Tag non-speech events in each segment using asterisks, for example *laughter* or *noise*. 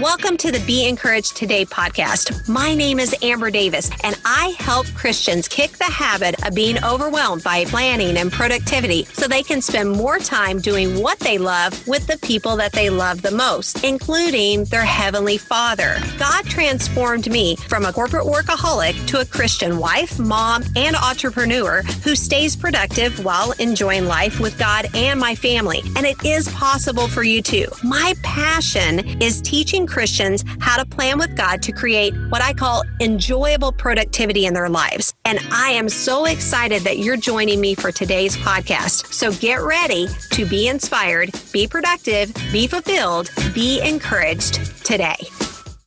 Welcome to the Be Encouraged Today podcast. My name is Amber Davis, and I help Christians kick the habit of being overwhelmed by planning and productivity so they can spend more time doing what they love with the people that they love the most, including their Heavenly Father. God transformed me from a corporate workaholic to a Christian wife, mom, and entrepreneur who stays productive while enjoying life with God and my family. And it is possible for you too. My passion is teaching Christians how to plan with God to create what I call enjoyable productivity in their lives. And I am so excited that you're joining me for today's podcast. So get ready to be inspired, be productive, be fulfilled, be encouraged today.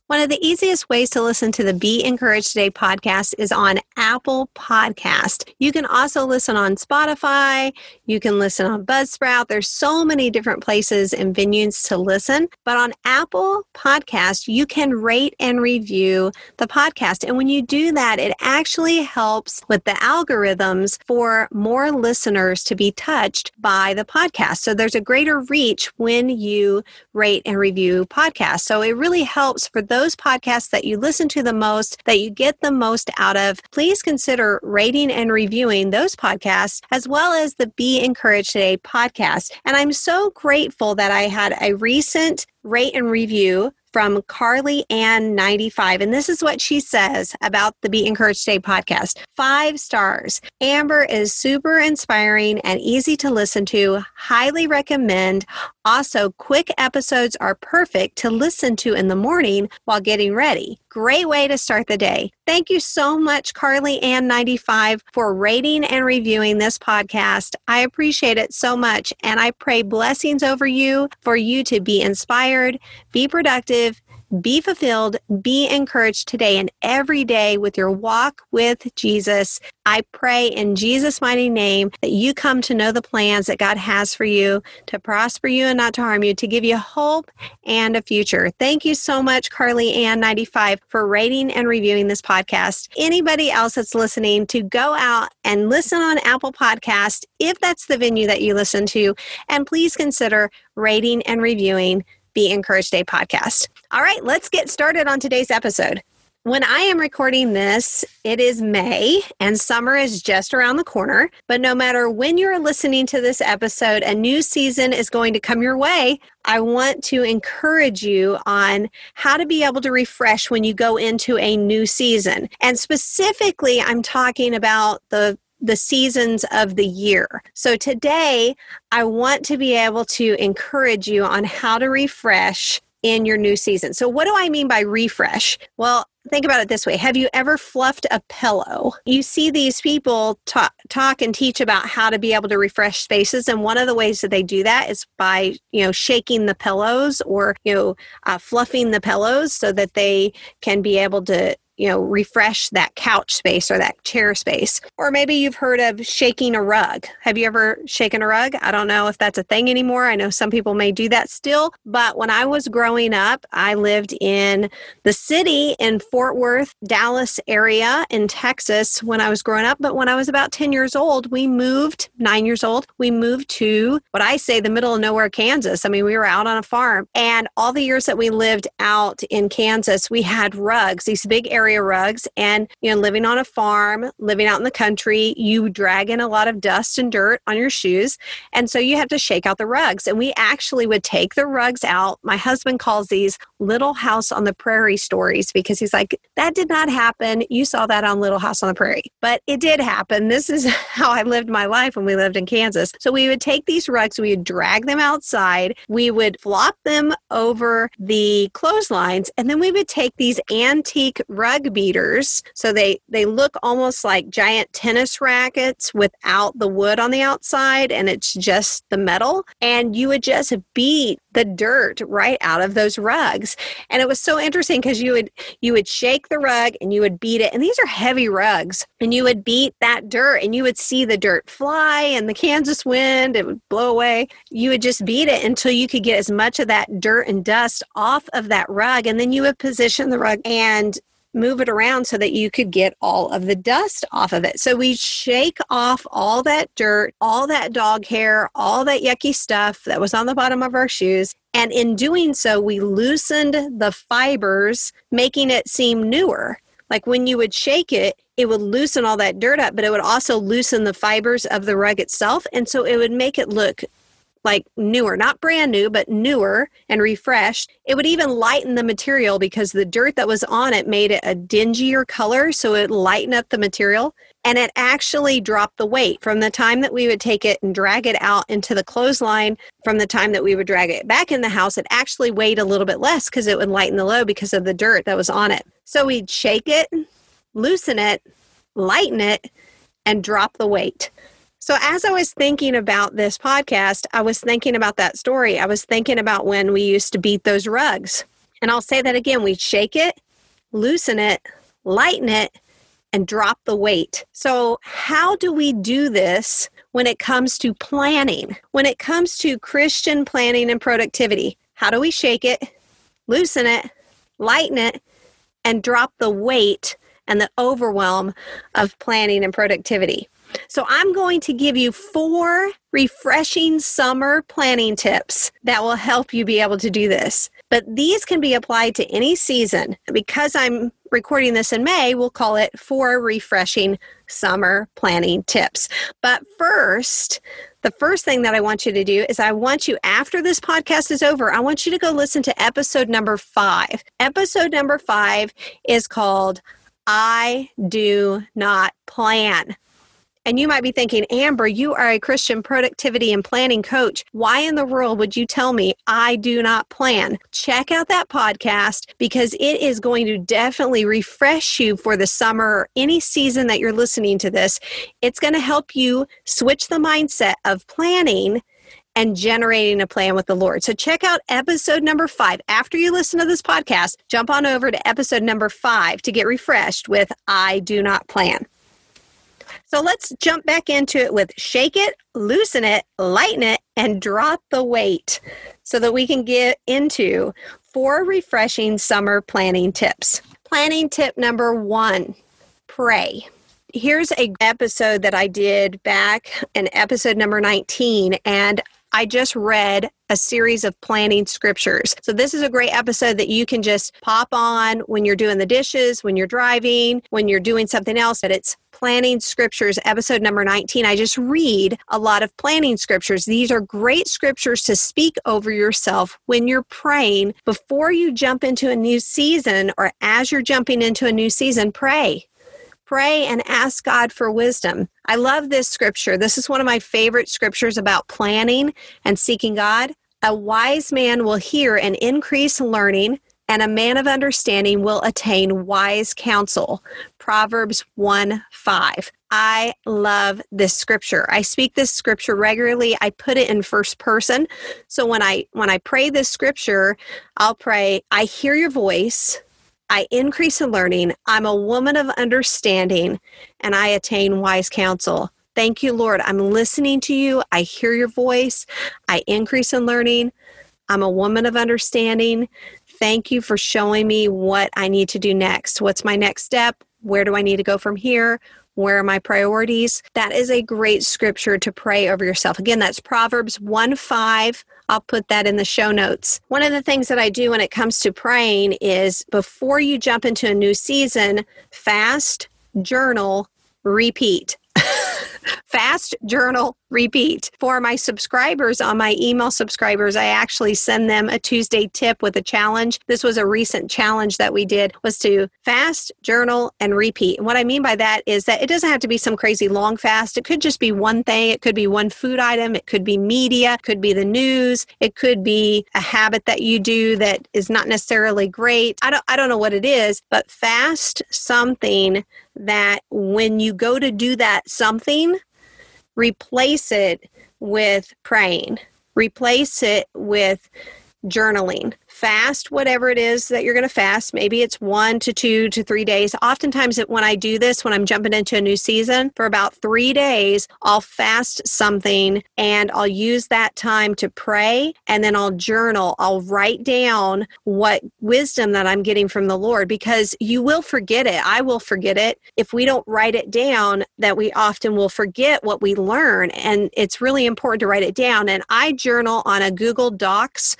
One of the easiest ways to listen to the Be Encouraged Today podcast is on Apple Podcast. You can also listen on Spotify. You can listen on Buzzsprout. There's so many different places and venues to listen. But on Apple Podcast, you can rate and review the podcast. And when you do that, it actually helps with the algorithms for more listeners to be touched by the podcast. So there's a greater reach when you rate and review podcasts. So it really helps for those those podcasts that you listen to the most, that you get the most out of, please consider rating and reviewing those podcasts as well as the Be Encouraged Today podcast. And I'm so grateful that I had a recent rate and review from Carly Ann 95. And this is what she says about the Be Encouraged Today podcast. Five stars. Amber is super inspiring and easy to listen to. Highly recommend. Also, quick episodes are perfect to listen to in the morning while getting ready. Great way to start the day. Thank you so much, Carly Ann 95, for rating and reviewing this podcast. I appreciate it so much. And I pray blessings over you for you to be inspired, be productive, be fulfilled, be encouraged today and every day with your walk with Jesus. I pray in Jesus' mighty name that you come to know the plans that God has for you to prosper you and not to harm you, to give you hope and a future. Thank you so much, Carly Ann 95, for rating and reviewing this podcast. Anybody else that's listening to go out and listen on Apple Podcast if that's the venue that you listen to, and please consider rating and reviewing the Encouraged Day podcast. All right, let's get started on today's episode. When I am recording this, it is May and summer is just around the corner. But no matter when you're listening to this episode, a new season is going to come your way. I want to encourage you on how to be able to refresh when you go into a new season. And specifically, I'm talking about the the seasons of the year. So today, I want to be able to encourage you on how to refresh in your new season. So, what do I mean by refresh? Well, think about it this way Have you ever fluffed a pillow? You see these people talk, talk and teach about how to be able to refresh spaces. And one of the ways that they do that is by, you know, shaking the pillows or, you know, uh, fluffing the pillows so that they can be able to you know refresh that couch space or that chair space. Or maybe you've heard of shaking a rug. Have you ever shaken a rug? I don't know if that's a thing anymore. I know some people may do that still. But when i was growing up i lived in the city in fort worth dallas area in texas when i was growing up. But when i was about 10 years old we moved 9 years old we moved to what i say the middle of nowhere kansas. I mean we were out on a farm. And all the years that we lived out in kansas we had rugs these big areas area rugs and you know living on a farm living out in the country you drag in a lot of dust and dirt on your shoes. And so you have to shake out the rugs. And we actually would take the rugs out. My husband calls these little house on the prairie stories because he's like that did not happen. You saw that on little house on the prairie. But it did happen. This is *laughs* how i lived my life when we lived in kansas. So we would take these rugs we would drag them outside we would flop them over the clotheslines and then we would take these antique rug beaters. So they, they look almost like giant tennis rackets without the wood on the outside and it's just the metal. And you would just beat the dirt right out of those rugs. And it was so interesting because you would you would shake the rug and you would beat it. And these are heavy rugs. And you would beat that dirt and you would see the dirt fly and the Kansas wind, it would blow away. You would just beat it until you could get as much of that dirt and dust off of that rug. And then you would position the rug and move it around so that you could get all of the dust off of it. So we shake off all that dirt, all that dog hair, all that yucky stuff that was on the bottom of our shoes. And in doing so, we loosened the fibers, making it seem newer. Like when you would shake it, it would loosen all that dirt up, but it would also loosen the fibers of the rug itself. And so it would make it look like newer, not brand new, but newer and refreshed. It would even lighten the material because the dirt that was on it made it a dingier color. So it lightened up the material and it actually dropped the weight from the time that we would take it and drag it out into the clothesline from the time that we would drag it back in the house it actually weighed a little bit less because it would lighten the load because of the dirt that was on it so we'd shake it loosen it lighten it and drop the weight so, as I was thinking about this podcast, I was thinking about that story. I was thinking about when we used to beat those rugs. And I'll say that again we shake it, loosen it, lighten it, and drop the weight. So, how do we do this when it comes to planning? When it comes to Christian planning and productivity, how do we shake it, loosen it, lighten it, and drop the weight and the overwhelm of planning and productivity? So, I'm going to give you four refreshing summer planning tips that will help you be able to do this. But these can be applied to any season. Because I'm recording this in May, we'll call it four refreshing summer planning tips. But first, the first thing that I want you to do is I want you, after this podcast is over, I want you to go listen to episode number five. Episode number five is called I Do Not Plan. And you might be thinking, Amber, you are a Christian productivity and planning coach. Why in the world would you tell me I do not plan? Check out that podcast because it is going to definitely refresh you for the summer or any season that you're listening to this. It's going to help you switch the mindset of planning and generating a plan with the Lord. So check out episode number five. After you listen to this podcast, jump on over to episode number five to get refreshed with I Do Not Plan. So let's jump back into it with shake it, loosen it, lighten it, and drop the weight so that we can get into four refreshing summer planning tips. Planning tip number one pray. Here's a episode that I did back in episode number 19 and I just read a series of planning scriptures. So, this is a great episode that you can just pop on when you're doing the dishes, when you're driving, when you're doing something else. But it's planning scriptures, episode number 19. I just read a lot of planning scriptures. These are great scriptures to speak over yourself when you're praying before you jump into a new season or as you're jumping into a new season. Pray. Pray and ask God for wisdom. I love this scripture. This is one of my favorite scriptures about planning and seeking God. A wise man will hear and increase learning, and a man of understanding will attain wise counsel. Proverbs 1 5. I love this scripture. I speak this scripture regularly. I put it in first person. So when I when I pray this scripture, I'll pray, I hear your voice I increase in learning. I'm a woman of understanding and I attain wise counsel. Thank you, Lord. I'm listening to you. I hear your voice. I increase in learning. I'm a woman of understanding. Thank you for showing me what I need to do next. What's my next step? Where do I need to go from here? Where are my priorities? That is a great scripture to pray over yourself. Again, that's Proverbs 1 5. I'll put that in the show notes. One of the things that I do when it comes to praying is before you jump into a new season, fast, journal, repeat. *laughs* fast, journal, repeat. For my subscribers on my email subscribers, I actually send them a Tuesday tip with a challenge. This was a recent challenge that we did was to fast, journal, and repeat. And what I mean by that is that it doesn't have to be some crazy long fast. It could just be one thing. It could be one food item. It could be media. It could be the news. It could be a habit that you do that is not necessarily great. I don't I don't know what it is, but fast something that when you go to do that something replace it with praying, replace it with journaling. fast whatever it is that you're going to fast. Maybe it's one to two to three days. Oftentimes, when I do this, when I'm jumping into a new season, for about three days, I'll fast something and I'll use that time to pray and then I'll journal. I'll write down what wisdom that I'm getting from the Lord because you will forget it. I will forget it. If we don't write it down, that we often will forget what we learn. And it's really important to write it down. And I journal on a Google Docs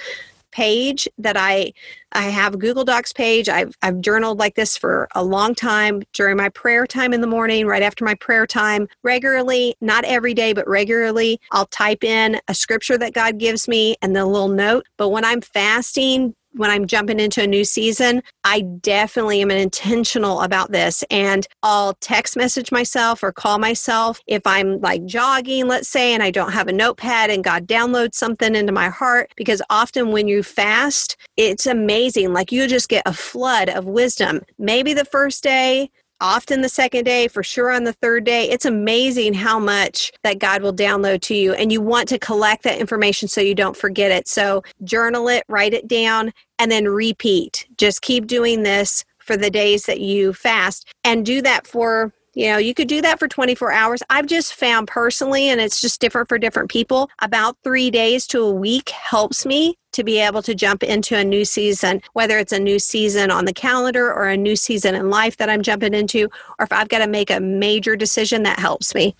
page that I I have a Google Docs page. I've I've journaled like this for a long time during my prayer time in the morning, right after my prayer time, regularly, not every day, but regularly. I'll type in a scripture that God gives me and the little note. But when I'm fasting, when I'm jumping into a new season, I definitely am intentional about this. And I'll text message myself or call myself if I'm like jogging, let's say, and I don't have a notepad and God downloads something into my heart. Because often when you fast, it's amazing. Like you just get a flood of wisdom. Maybe the first day, often the second day, for sure on the third day. It's amazing how much that God will download to you. And you want to collect that information so you don't forget it. So journal it, write it down, and then repeat. Just keep doing this for the days that you fast and do that for you know, you could do that for 24 hours. I've just found personally, and it's just different for different people, about three days to a week helps me to be able to jump into a new season, whether it's a new season on the calendar or a new season in life that I'm jumping into, or if I've got to make a major decision, that helps me.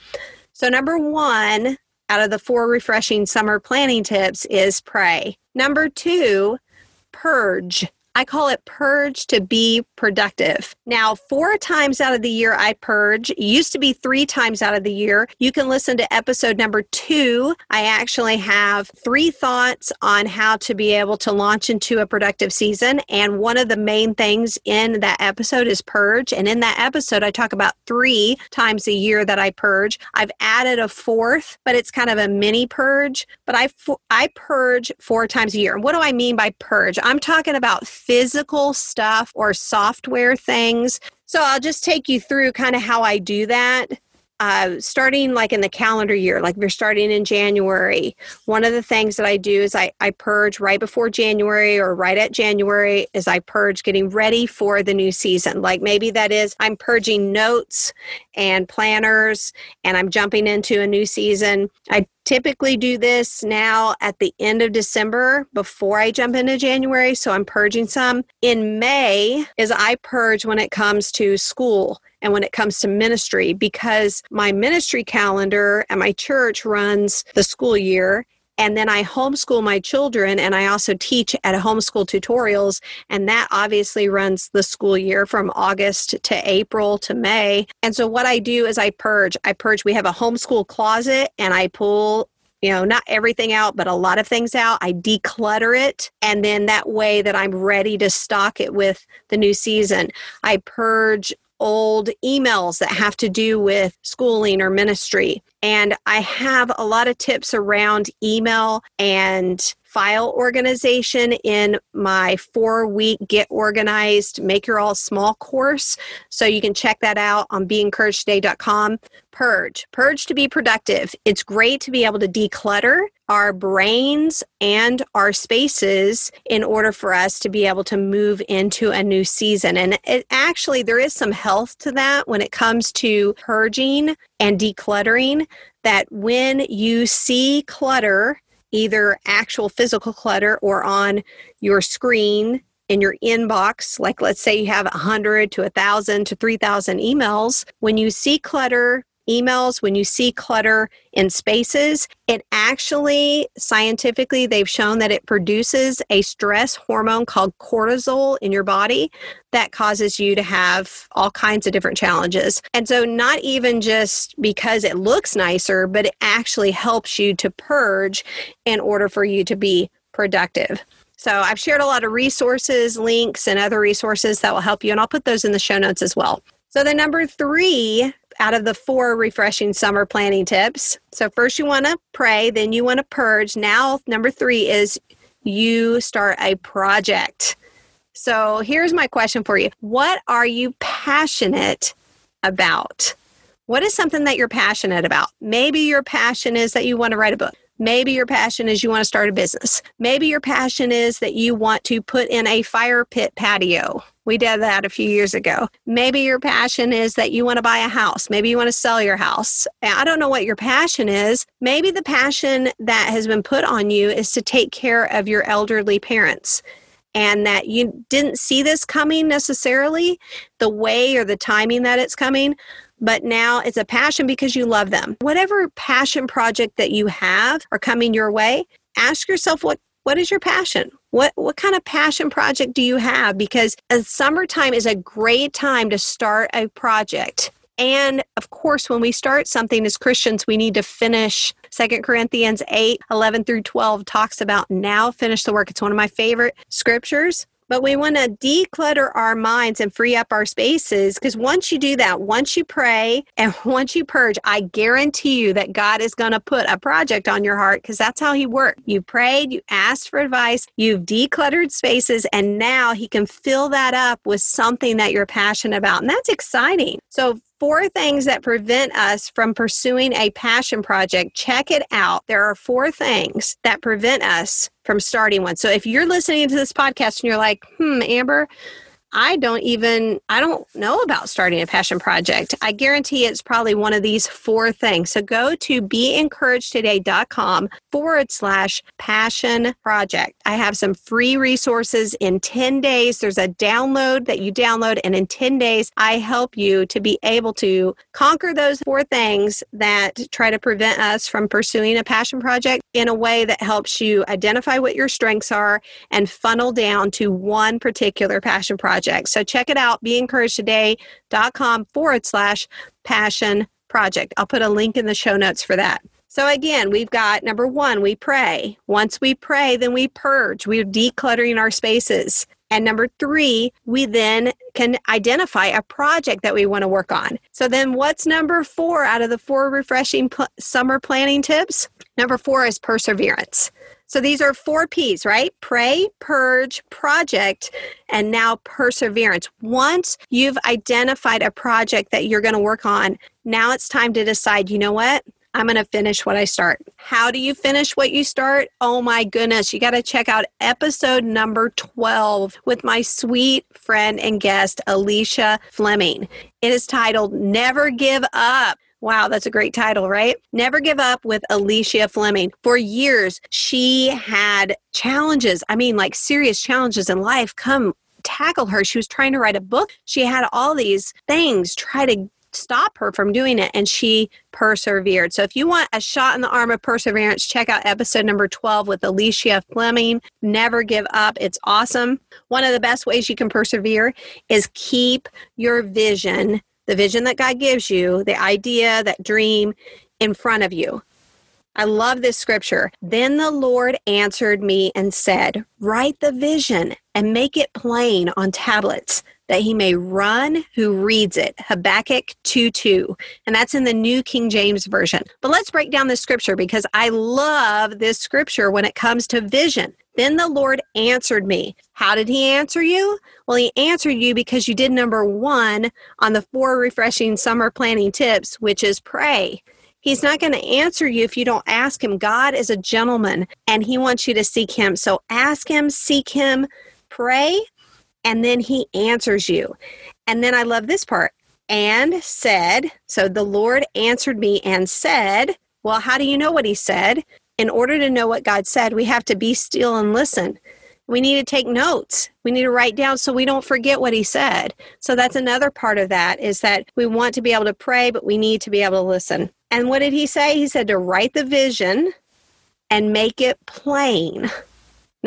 So, number one out of the four refreshing summer planning tips is pray. Number two, purge. I call it purge to be productive. Now, four times out of the year, I purge. Used to be three times out of the year. You can listen to episode number two. I actually have three thoughts on how to be able to launch into a productive season. And one of the main things in that episode is purge. And in that episode, I talk about three times a year that I purge. I've added a fourth, but it's kind of a mini purge. But I, I purge four times a year. And what do I mean by purge? I'm talking about physical stuff or software things. So I'll just take you through kind of how I do that uh, starting like in the calendar year, like we're starting in January, one of the things that I do is I, I purge right before January or right at January is I purge getting ready for the new season. Like maybe that is I'm purging notes and planners and I'm jumping into a new season. I typically do this now at the end of December before I jump into January. So I'm purging some. In May is I purge when it comes to school and when it comes to ministry because my ministry calendar at my church runs the school year and then I homeschool my children and I also teach at homeschool tutorials and that obviously runs the school year from August to April to May. And so what I do is I purge. I purge we have a homeschool closet and I pull you know, not everything out, but a lot of things out. I declutter it. And then that way that I'm ready to stock it with the new season. I purge old emails that have to do with schooling or ministry. And I have a lot of tips around email and file organization in my four week Get Organized, Make Your All Small course. So you can check that out on beencouragedtoday.com. Purge, purge to be productive. It's great to be able to declutter our brains and our spaces in order for us to be able to move into a new season. And it actually, there is some health to that when it comes to purging and decluttering. That when you see clutter either actual physical clutter or on your screen in your inbox, like let's say you have 100 to 1,000 to 3,000 emails, when you see clutter, emails, when you see clutter in spaces, it actually, scientifically, they've shown that it produces a stress hormone called cortisol in your body that causes you to have all kinds of different challenges. And so, not even just because it looks nicer, but it actually helps you to purge in order for you to be productive. So, I've shared a lot of resources, links, and other resources that will help you, and I'll put those in the show notes as well. So, the number three out of the four refreshing summer planning tips. So, first you want to pray, then you want to purge. Now, number three is you start a project. So, here's my question for you What are you passionate about? What is something that you're passionate about? Maybe your passion is that you want to write a book. Maybe your passion is you want to start a business. Maybe your passion is that you want to put in a fire pit patio. We did that a few years ago. Maybe your passion is that you want to buy a house. Maybe you want to sell your house. I don't know what your passion is. Maybe the passion that has been put on you is to take care of your elderly parents and that you didn't see this coming necessarily, the way or the timing that it's coming, but now it's a passion because you love them. Whatever passion project that you have are coming your way, ask yourself what what is your passion? What what kind of passion project do you have? Because summertime is a great time to start a project. And of course, when we start something as Christians, we need to finish. Second Corinthians 8, 11 through 12 talks about now finish the work. It's one of my favorite scriptures. But we want to declutter our minds and free up our spaces because once you do that, once you pray and *laughs* once you purge, I guarantee you that God is going to put a project on your heart because that's how He works. You prayed, you asked for advice, you've decluttered spaces, and now He can fill that up with something that you're passionate about. And that's exciting. So, four things that prevent us from pursuing a passion project. Check it out. There are four things that prevent us from starting one. So if you're listening to this podcast and you're like, hmm, Amber, I don't even, I don't know about starting a passion project. I guarantee it's probably one of these four things. So go to beencouragedtoday.com forward slash passion project. I have some free resources in 10 days. There's a download that you download, and in 10 days, I help you to be able to conquer those four things that try to prevent us from pursuing a passion project in a way that helps you identify what your strengths are and funnel down to one particular passion project project. So check it out, beencouragedtoday.com forward slash passion project. I'll put a link in the show notes for that. So again, we've got number one, we pray. Once we pray, then we purge. We're decluttering our spaces. And number three, we then can identify a project that we want to work on. So then what's number four out of the four refreshing pl- summer planning tips? Number four is perseverance. So these are four P's, right? Pray, purge, project, and now perseverance. Once you've identified a project that you're going to work on, now it's time to decide, you know what? I'm going to finish what I start. How do you finish what you start? Oh my goodness. You got to check out episode number 12 with my sweet friend and guest, Alicia Fleming. It is titled Never Give Up. Wow, that's a great title, right? Never Give Up with Alicia Fleming. For years, she had challenges. I mean, like serious challenges in life come tackle her. She was trying to write a book. She had all these things try to stop her from doing it and she persevered. So if you want a shot in the arm of perseverance, check out episode number 12 with Alicia Fleming. Never give up. It's awesome. One of the best ways you can persevere is keep your vision the vision that God gives you, the idea, that dream in front of you. I love this scripture. Then the Lord answered me and said, Write the vision and make it plain on tablets that he may run who reads it. Habakkuk 2 2. And that's in the New King James Version. But let's break down this scripture because I love this scripture when it comes to vision. Then the Lord answered me. How did he answer you? Well, he answered you because you did number one on the four refreshing summer planning tips, which is pray. He's not going to answer you if you don't ask him. God is a gentleman and he wants you to seek him. So ask him, seek him, pray, and then he answers you. And then I love this part and said, so the Lord answered me and said, well, how do you know what he said? in order to know what God said, we have to be still and listen. We need to take notes. We need to write down so we don't forget what he said. So that's another part of that is that we want to be able to pray, but we need to be able to listen. And what did he say? He said to write the vision and make it plain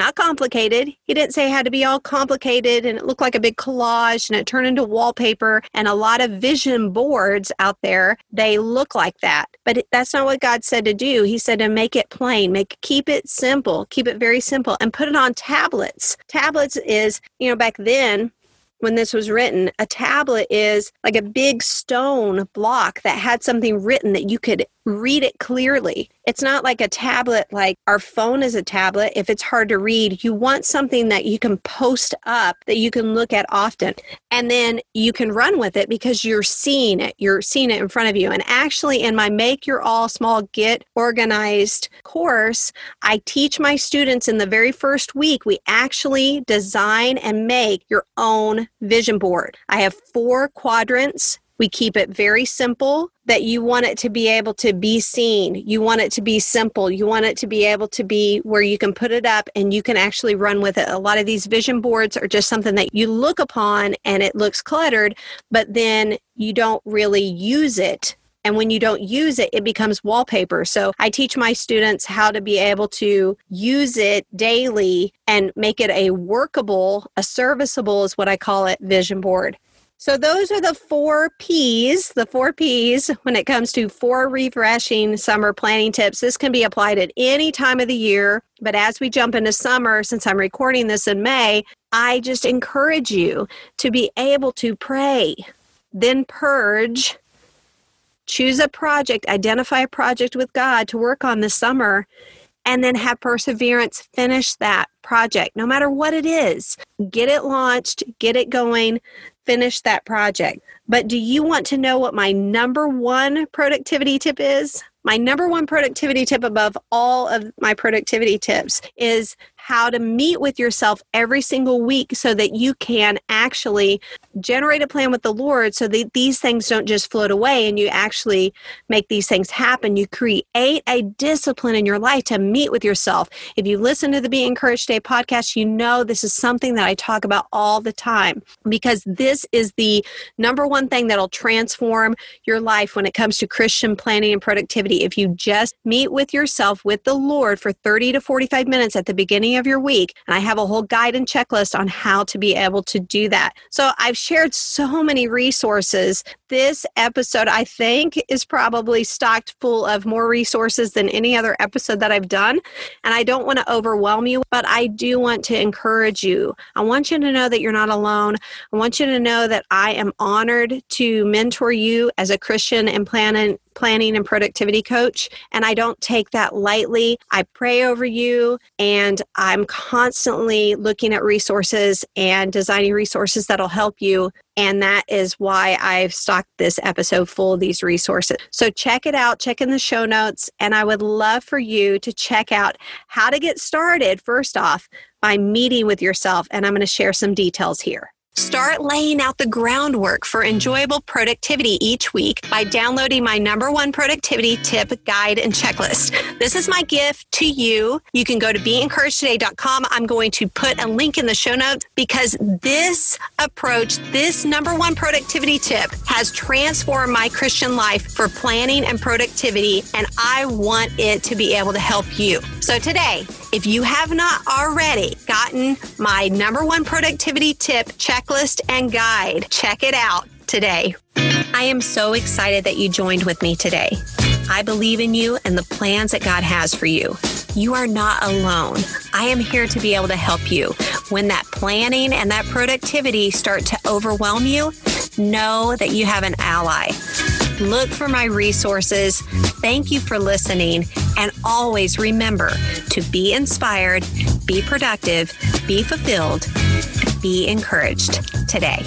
not complicated. He didn't say it had to be all complicated and it looked like a big collage and it turned into wallpaper. And a lot of vision boards out there, they look like that. But that's not what God said to do. He said to make it plain, make keep it simple, keep it very simple, and put it on tablets. Tablets is, you know, back then when this was written, a tablet is like a big stone block that had something written that you could read it clearly. It's not like a tablet, like our phone is a tablet. If it's hard to read, you want something that you can post up that you can look at often. And then you can run with it because you're seeing it. You're seeing it in front of you. And actually, in my Make Your All Small Get Organized course, I teach my students in the very first week, we actually design and make your own vision board. I have four quadrants we keep it very simple that you want it to be able to be seen. You want it to be simple. You want it to be able to be where you can put it up and you can actually run with it. A lot of these vision boards are just something that you look upon and it looks cluttered, but then you don't really use it and when you don't use it, it becomes wallpaper. So I teach my students how to be able to use it daily and make it a workable, a serviceable, is what I call it, vision board. So those are the four P's, the four P's when it comes to four refreshing summer planning tips. This can be applied at any time of the year, but as we jump into summer, since I'm recording this in May, I just encourage you to be able to pray, then purge, choose a project, identify a project with God to work on this summer, and then have perseverance finish that project, no matter what it is. Get it launched, get it going, finish that project. But do you want to know what my number one productivity tip is? My number one productivity tip above all of my productivity tips is how to meet with yourself every single week so that you can actually generate a plan with the Lord so that these things don't just float away and you actually make these things happen. You create a discipline in your life to meet with yourself. If you listen to the Be Encouraged Today podcast, you know this is something that I talk about all the time because this is the number one thing that'll transform your life when it comes to Christian planning and productivity. If you just meet with yourself with the Lord for 30 to 45 minutes at the beginning of your week, and I have a whole guide and checklist on how to be able to do that. So I've shared so many resources. This episode, I think, is probably stocked full of more resources than any other episode that I've done. And I don't want to overwhelm you, but I do want to encourage you. I want you to know that you're not alone. I want you to know that I am honored to mentor you as a Christian and planning planning and productivity coach, and I don't take that lightly. I pray over you, and I'm constantly looking at resources and designing resources that'll help you. And that is why I've stocked this episode full of these resources. So check it out, check in the show notes, and I would love for you to check out how to get started, first off, by meeting with yourself. And I'm going to share some details here. Start laying out the groundwork for enjoyable productivity each week by downloading my number one productivity tip guide and checklist. This is my gift to you. You can go to beencouragedtoday.com. I'm going to put a link in the show notes because this approach, this number one productivity tip has transformed my Christian life for planning and productivity, and I want it to be able to help you. So today, if you have not already my number one productivity tip checklist and guide, check it out today. I am so excited that you joined with me today. I believe in you and the plans that God has for you. You are not alone. I am here to be able to help you. When that planning and that productivity start to overwhelm you, know that you have an ally. Look for my resources. Thank you for listening. And always remember to be inspired, be productive, be fulfilled, be encouraged today.